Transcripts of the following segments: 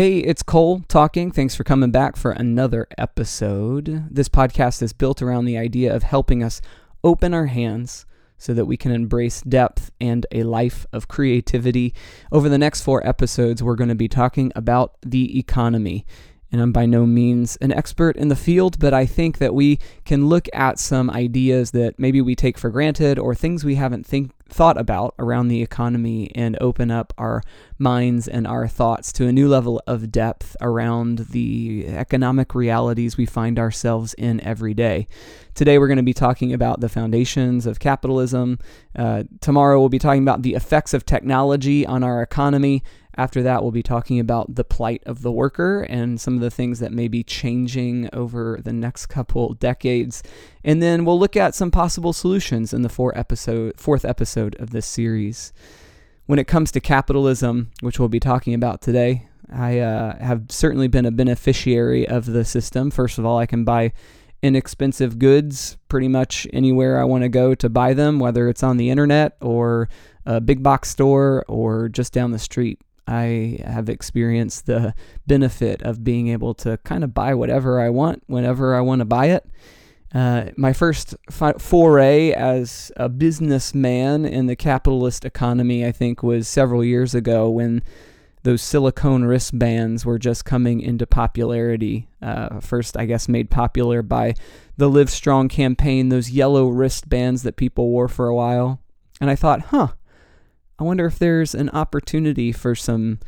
Hey, it's Cole talking. Thanks for coming back for another episode. This podcast is built around the idea of helping us open our hands so that we can embrace depth and a life of creativity. Over the next four episodes, we're going to be talking about the economy and I'm by no means an expert in the field, but I think that we can look at some ideas that maybe we take for granted or things we haven't think, thought about around the economy and open up our minds and our thoughts to a new level of depth around the economic realities we find ourselves in every day. Today, we're going to be talking about the foundations of capitalism. Uh, tomorrow, we'll be talking about the effects of technology on our economy. After that, we'll be talking about the plight of the worker and some of the things that may be changing over the next couple decades. And then we'll look at some possible solutions in the four episode, fourth episode of this series. When it comes to capitalism, which we'll be talking about today, I uh, have certainly been a beneficiary of the system. First of all, I can buy inexpensive goods pretty much anywhere I want to go to buy them, whether it's on the internet or a big box store or just down the street. I have experienced the benefit of being able to kind of buy whatever I want whenever I want to buy it. Uh, my first fi- foray as a businessman in the capitalist economy, I think, was several years ago when those silicone wristbands were just coming into popularity. Uh, first, I guess, made popular by the Livestrong campaign, those yellow wristbands that people wore for a while. And I thought, huh, I wonder if there's an opportunity for some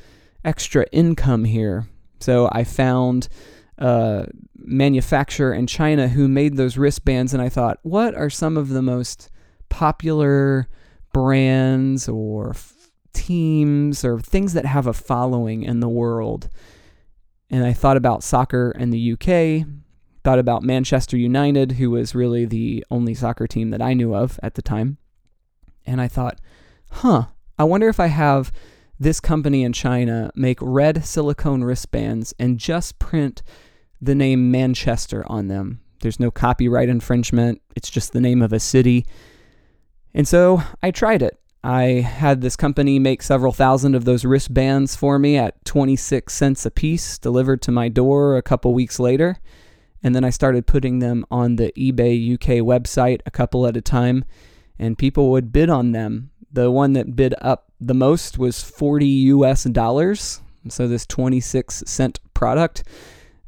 extra income here. So I found a manufacturer in China who made those wristbands, and I thought, what are some of the most popular brands or f- teams or things that have a following in the world? And I thought about soccer in the UK, thought about Manchester United, who was really the only soccer team that I knew of at the time. And I thought, huh, I wonder if I have this company in China make red silicone wristbands and just print the name Manchester on them. There's no copyright infringement, it's just the name of a city. And so I tried it. I had this company make several thousand of those wristbands for me at 26 cents a piece, delivered to my door a couple weeks later. And then I started putting them on the eBay UK website a couple at a time, and people would bid on them the one that bid up the most was 40 US dollars. So this 26 cent product,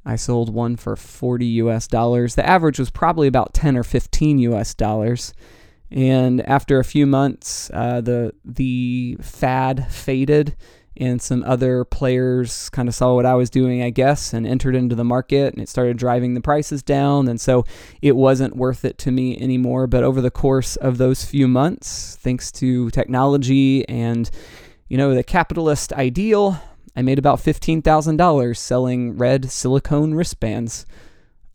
I sold one for 40 US dollars. The average was probably about 10 or 15 US dollars. And after a few months, uh, the the fad faded, and some other players kind of saw what I was doing, I guess, and entered into the market and it started driving the prices down. And so it wasn't worth it to me anymore. But over the course of those few months, thanks to technology and, you know, the capitalist ideal, I made about $15,000 selling red silicone wristbands.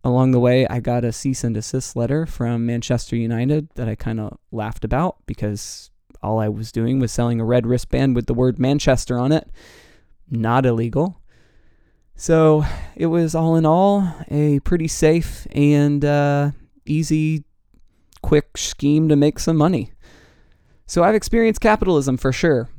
Along the way, I got a cease and desist letter from Manchester United that I kind of laughed about because all I was doing was selling a red wristband with the word Manchester on it. Not illegal. So it was all in all a pretty safe and uh, easy, quick scheme to make some money. So I've experienced capitalism for sure.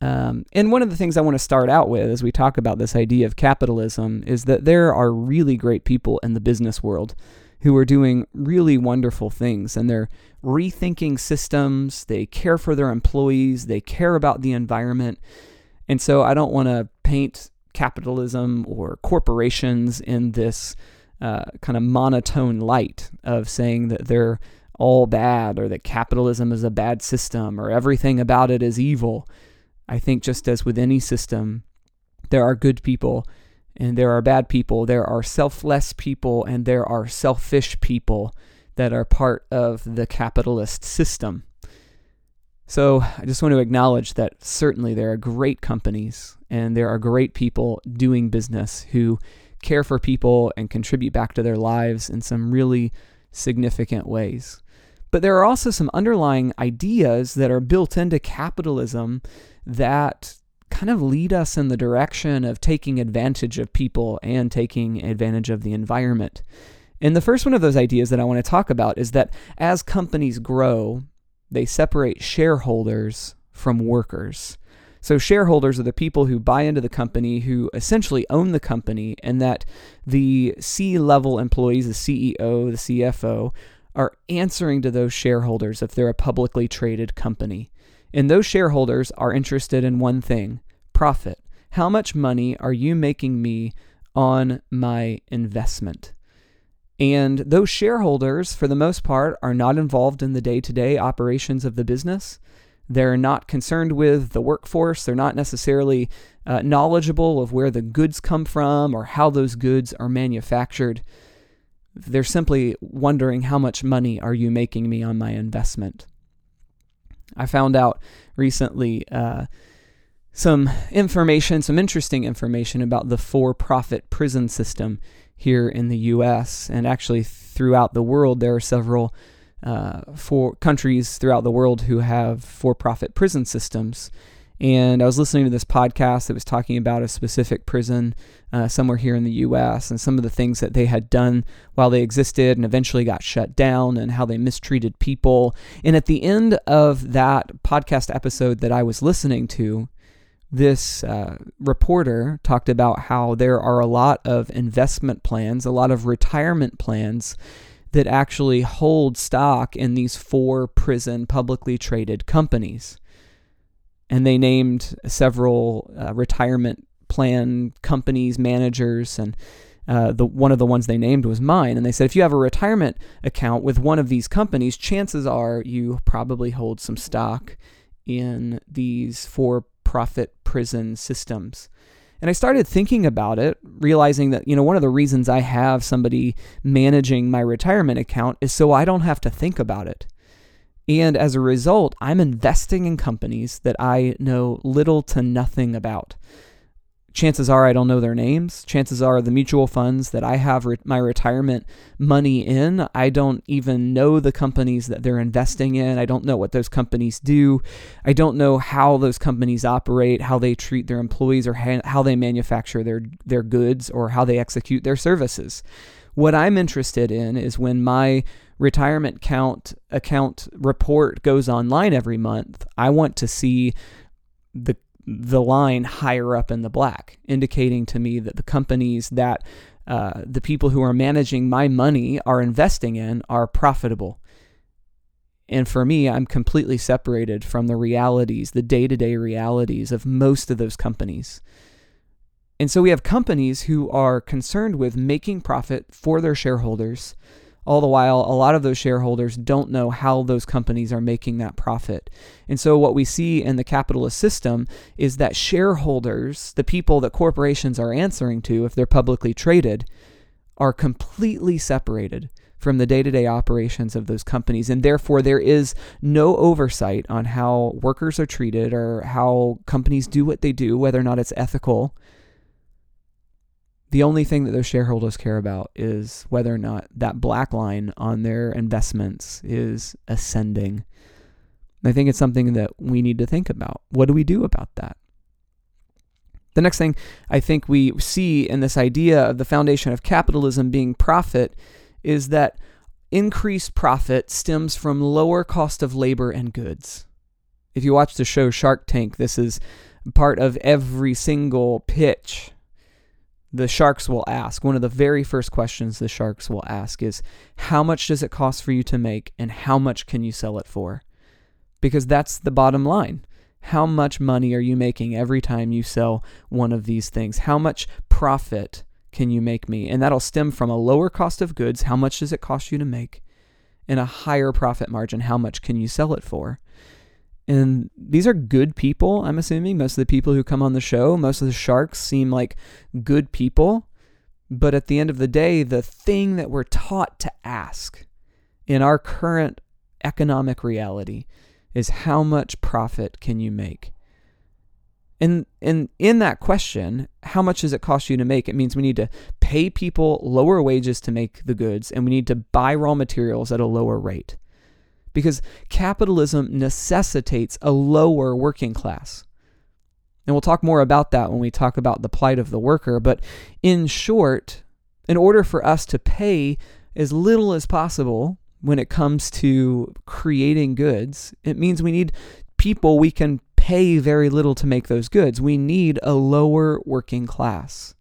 Um, and one of the things I want to start out with as we talk about this idea of capitalism is that there are really great people in the business world who are doing really wonderful things and they're rethinking systems, they care for their employees, they care about the environment. And so I don't want to paint capitalism or corporations in this uh, kind of monotone light of saying that they're all bad or that capitalism is a bad system or everything about it is evil. I think just as with any system, there are good people and there are bad people, there are selfless people, and there are selfish people that are part of the capitalist system. So I just want to acknowledge that certainly there are great companies and there are great people doing business who care for people and contribute back to their lives in some really significant ways. But there are also some underlying ideas that are built into capitalism that kind of lead us in the direction of taking advantage of people and taking advantage of the environment. And the first one of those ideas that I want to talk about is that as companies grow, they separate shareholders from workers. So, shareholders are the people who buy into the company, who essentially own the company, and that the C level employees, the CEO, the CFO, are answering to those shareholders if they're a publicly traded company. And those shareholders are interested in one thing profit. How much money are you making me on my investment? And those shareholders, for the most part, are not involved in the day to day operations of the business. They're not concerned with the workforce. They're not necessarily uh, knowledgeable of where the goods come from or how those goods are manufactured. They're simply wondering how much money are you making me on my investment. I found out recently uh, some information, some interesting information about the for profit prison system here in the US. And actually, throughout the world, there are several uh, for countries throughout the world who have for-profit prison systems. And I was listening to this podcast that was talking about a specific prison uh, somewhere here in the U.S. and some of the things that they had done while they existed and eventually got shut down and how they mistreated people. And at the end of that podcast episode that I was listening to, this uh, reporter talked about how there are a lot of investment plans, a lot of retirement plans that actually hold stock in these four prison publicly traded companies. And they named several uh, retirement plan companies, managers, and uh, the one of the ones they named was mine. And they said if you have a retirement account with one of these companies, chances are you probably hold some stock in these for-profit prison systems. And I started thinking about it, realizing that, you know, one of the reasons I have somebody managing my retirement account is so I don't have to think about it. And as a result, I'm investing in companies that I know little to nothing about chances are I don't know their names. Chances are the mutual funds that I have re- my retirement money in, I don't even know the companies that they're investing in. I don't know what those companies do. I don't know how those companies operate, how they treat their employees, or ha- how they manufacture their their goods, or how they execute their services. What I'm interested in is when my retirement count account report goes online every month, I want to see the the line higher up in the black, indicating to me that the companies that uh, the people who are managing my money are investing in are profitable. And for me, I'm completely separated from the realities, the day to day realities of most of those companies. And so we have companies who are concerned with making profit for their shareholders all the while, a lot of those shareholders don't know how those companies are making that profit. And so, what we see in the capitalist system is that shareholders, the people that corporations are answering to if they're publicly traded, are completely separated from the day to day operations of those companies. And therefore, there is no oversight on how workers are treated or how companies do what they do, whether or not it's ethical the only thing that those shareholders care about is whether or not that black line on their investments is ascending. I think it's something that we need to think about. What do we do about that? The next thing I think we see in this idea of the foundation of capitalism being profit is that increased profit stems from lower cost of labor and goods. If you watch the show Shark Tank, this is part of every single pitch the sharks will ask, one of the very first questions the sharks will ask is, How much does it cost for you to make, and how much can you sell it for? Because that's the bottom line. How much money are you making every time you sell one of these things? How much profit can you make me? And that'll stem from a lower cost of goods. How much does it cost you to make? And a higher profit margin. How much can you sell it for? And these are good people, I'm assuming. Most of the people who come on the show, most of the sharks seem like good people. But at the end of the day, the thing that we're taught to ask in our current economic reality is how much profit can you make? And, and in that question, how much does it cost you to make? It means we need to pay people lower wages to make the goods, and we need to buy raw materials at a lower rate because capitalism necessitates a lower working class. And we'll talk more about that when we talk about the plight of the worker. But in short, in order for us to pay as little as possible when it comes to creating goods, it means we need people we can pay very little to make those goods. We need a lower working class.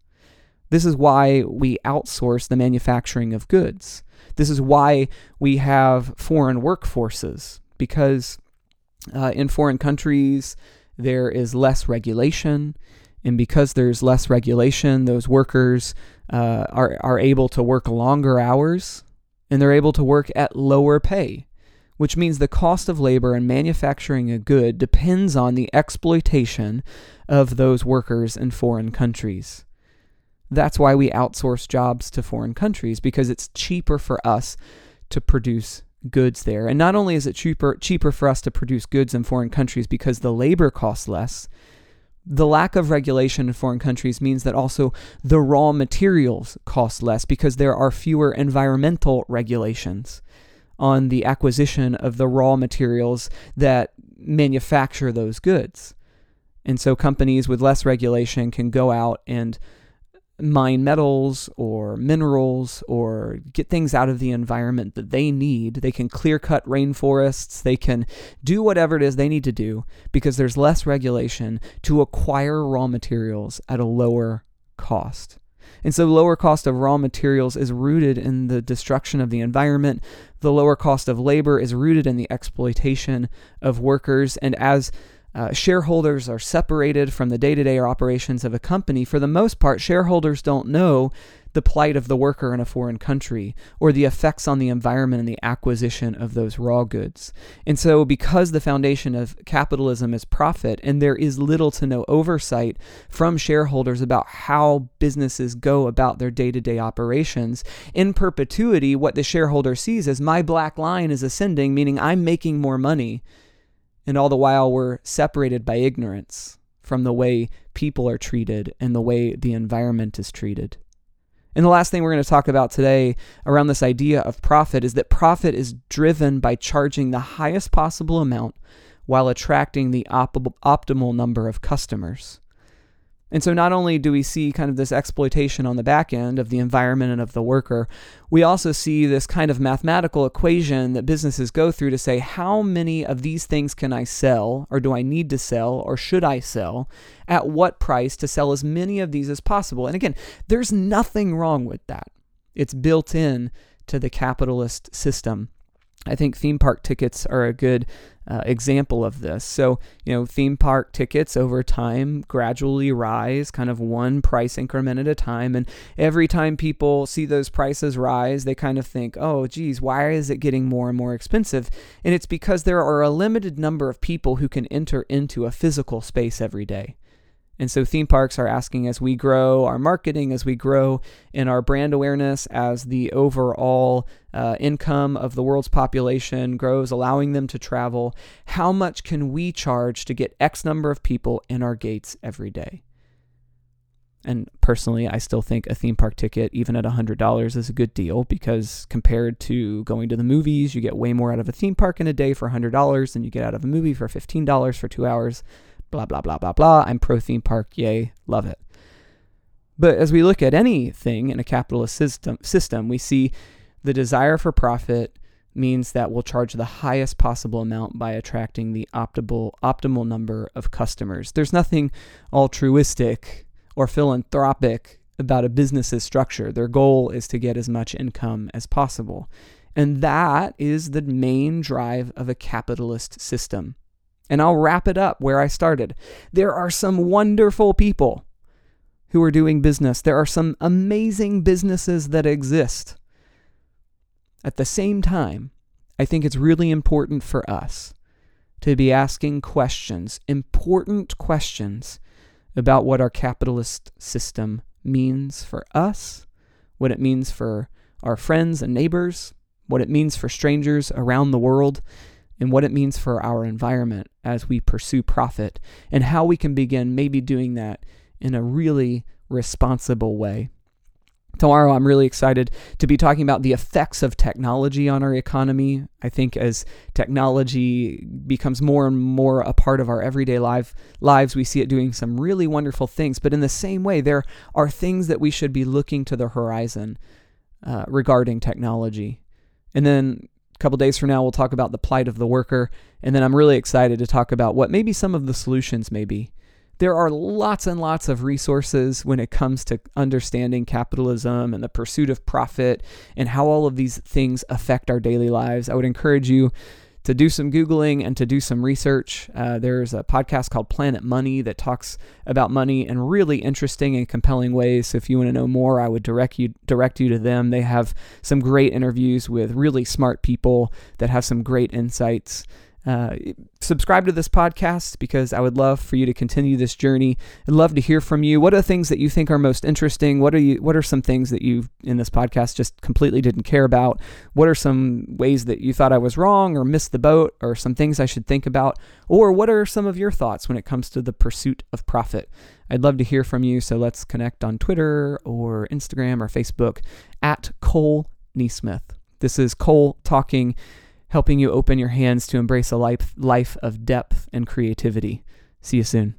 This is why we outsource the manufacturing of goods. This is why we have foreign workforces, because uh, in foreign countries, there is less regulation. And because there's less regulation, those workers uh, are, are able to work longer hours and they're able to work at lower pay, which means the cost of labor in manufacturing a good depends on the exploitation of those workers in foreign countries. That's why we outsource jobs to foreign countries because it's cheaper for us to produce goods there. And not only is it cheaper cheaper for us to produce goods in foreign countries because the labor costs less, the lack of regulation in foreign countries means that also the raw materials cost less because there are fewer environmental regulations on the acquisition of the raw materials that manufacture those goods. And so companies with less regulation can go out and mine metals or minerals or get things out of the environment that they need. They can clear cut rainforests. They can do whatever it is they need to do because there's less regulation to acquire raw materials at a lower cost. And so, lower cost of raw materials is rooted in the destruction of the environment. The lower cost of labor is rooted in the exploitation of workers. And as uh, shareholders are separated from the day to day operations of a company. For the most part, shareholders don't know the plight of the worker in a foreign country or the effects on the environment and the acquisition of those raw goods. And so, because the foundation of capitalism is profit and there is little to no oversight from shareholders about how businesses go about their day to day operations, in perpetuity, what the shareholder sees is my black line is ascending, meaning I'm making more money and all the while we're separated by ignorance from the way people are treated and the way the environment is treated. And the last thing we're going to talk about today around this idea of profit is that profit is driven by charging the highest possible amount while attracting the op- optimal number of customers. And so not only do we see kind of this exploitation on the back end of the environment and of the worker, we also see this kind of mathematical equation that businesses go through to say how many of these things can I sell or do I need to sell or should I sell at what price to sell as many of these as possible. And again, there's nothing wrong with that. It's built in to the capitalist system. I think theme park tickets are a good uh, example of this. So, you know, theme park tickets over time gradually rise, kind of one price increment at a time. And every time people see those prices rise, they kind of think, oh, geez, why is it getting more and more expensive? And it's because there are a limited number of people who can enter into a physical space every day. And so theme parks are asking as we grow our marketing, as we grow in our brand awareness, as the overall uh, income of the world's population grows, allowing them to travel, how much can we charge to get X number of people in our gates every day? And personally, I still think a theme park ticket, even at $100, is a good deal because compared to going to the movies, you get way more out of a theme park in a day for $100 than you get out of a movie for $15 for two hours blah, blah, blah, blah, blah. I'm pro theme park. Yay. Love it. But as we look at anything in a capitalist system, system, we see the desire for profit means that we'll charge the highest possible amount by attracting the optimal optimal number of customers. There's nothing altruistic or philanthropic about a business's structure. Their goal is to get as much income as possible. And that is the main drive of a capitalist system. And I'll wrap it up where I started. There are some wonderful people who are doing business, there are some amazing businesses that exist. At the same time, I think it's really important for us to be asking questions, important questions about what our capitalist system means for us, what it means for our friends and neighbors, what it means for strangers around the world, and what it means for our environment as we pursue profit, and how we can begin maybe doing that in a really responsible way. Tomorrow, I'm really excited to be talking about the effects of technology on our economy. I think as technology becomes more and more a part of our everyday life, lives, we see it doing some really wonderful things. But in the same way, there are things that we should be looking to the horizon uh, regarding technology. And then A couple days from now, we'll talk about the plight of the worker. And then I'm really excited to talk about what maybe some of the solutions may be. There are lots and lots of resources when it comes to understanding capitalism and the pursuit of profit and how all of these things affect our daily lives. I would encourage you to do some Googling and to do some research. Uh, there's a podcast called Planet Money that talks about money in really interesting and compelling ways. So if you want to know more, I would direct you direct you to them. They have some great interviews with really smart people that have some great insights. Uh, subscribe to this podcast because I would love for you to continue this journey. I'd love to hear from you. What are things that you think are most interesting? What are you? What are some things that you in this podcast just completely didn't care about? What are some ways that you thought I was wrong or missed the boat, or some things I should think about? Or what are some of your thoughts when it comes to the pursuit of profit? I'd love to hear from you. So let's connect on Twitter or Instagram or Facebook at Cole NeSmith. This is Cole talking helping you open your hands to embrace a life, life of depth and creativity. See you soon.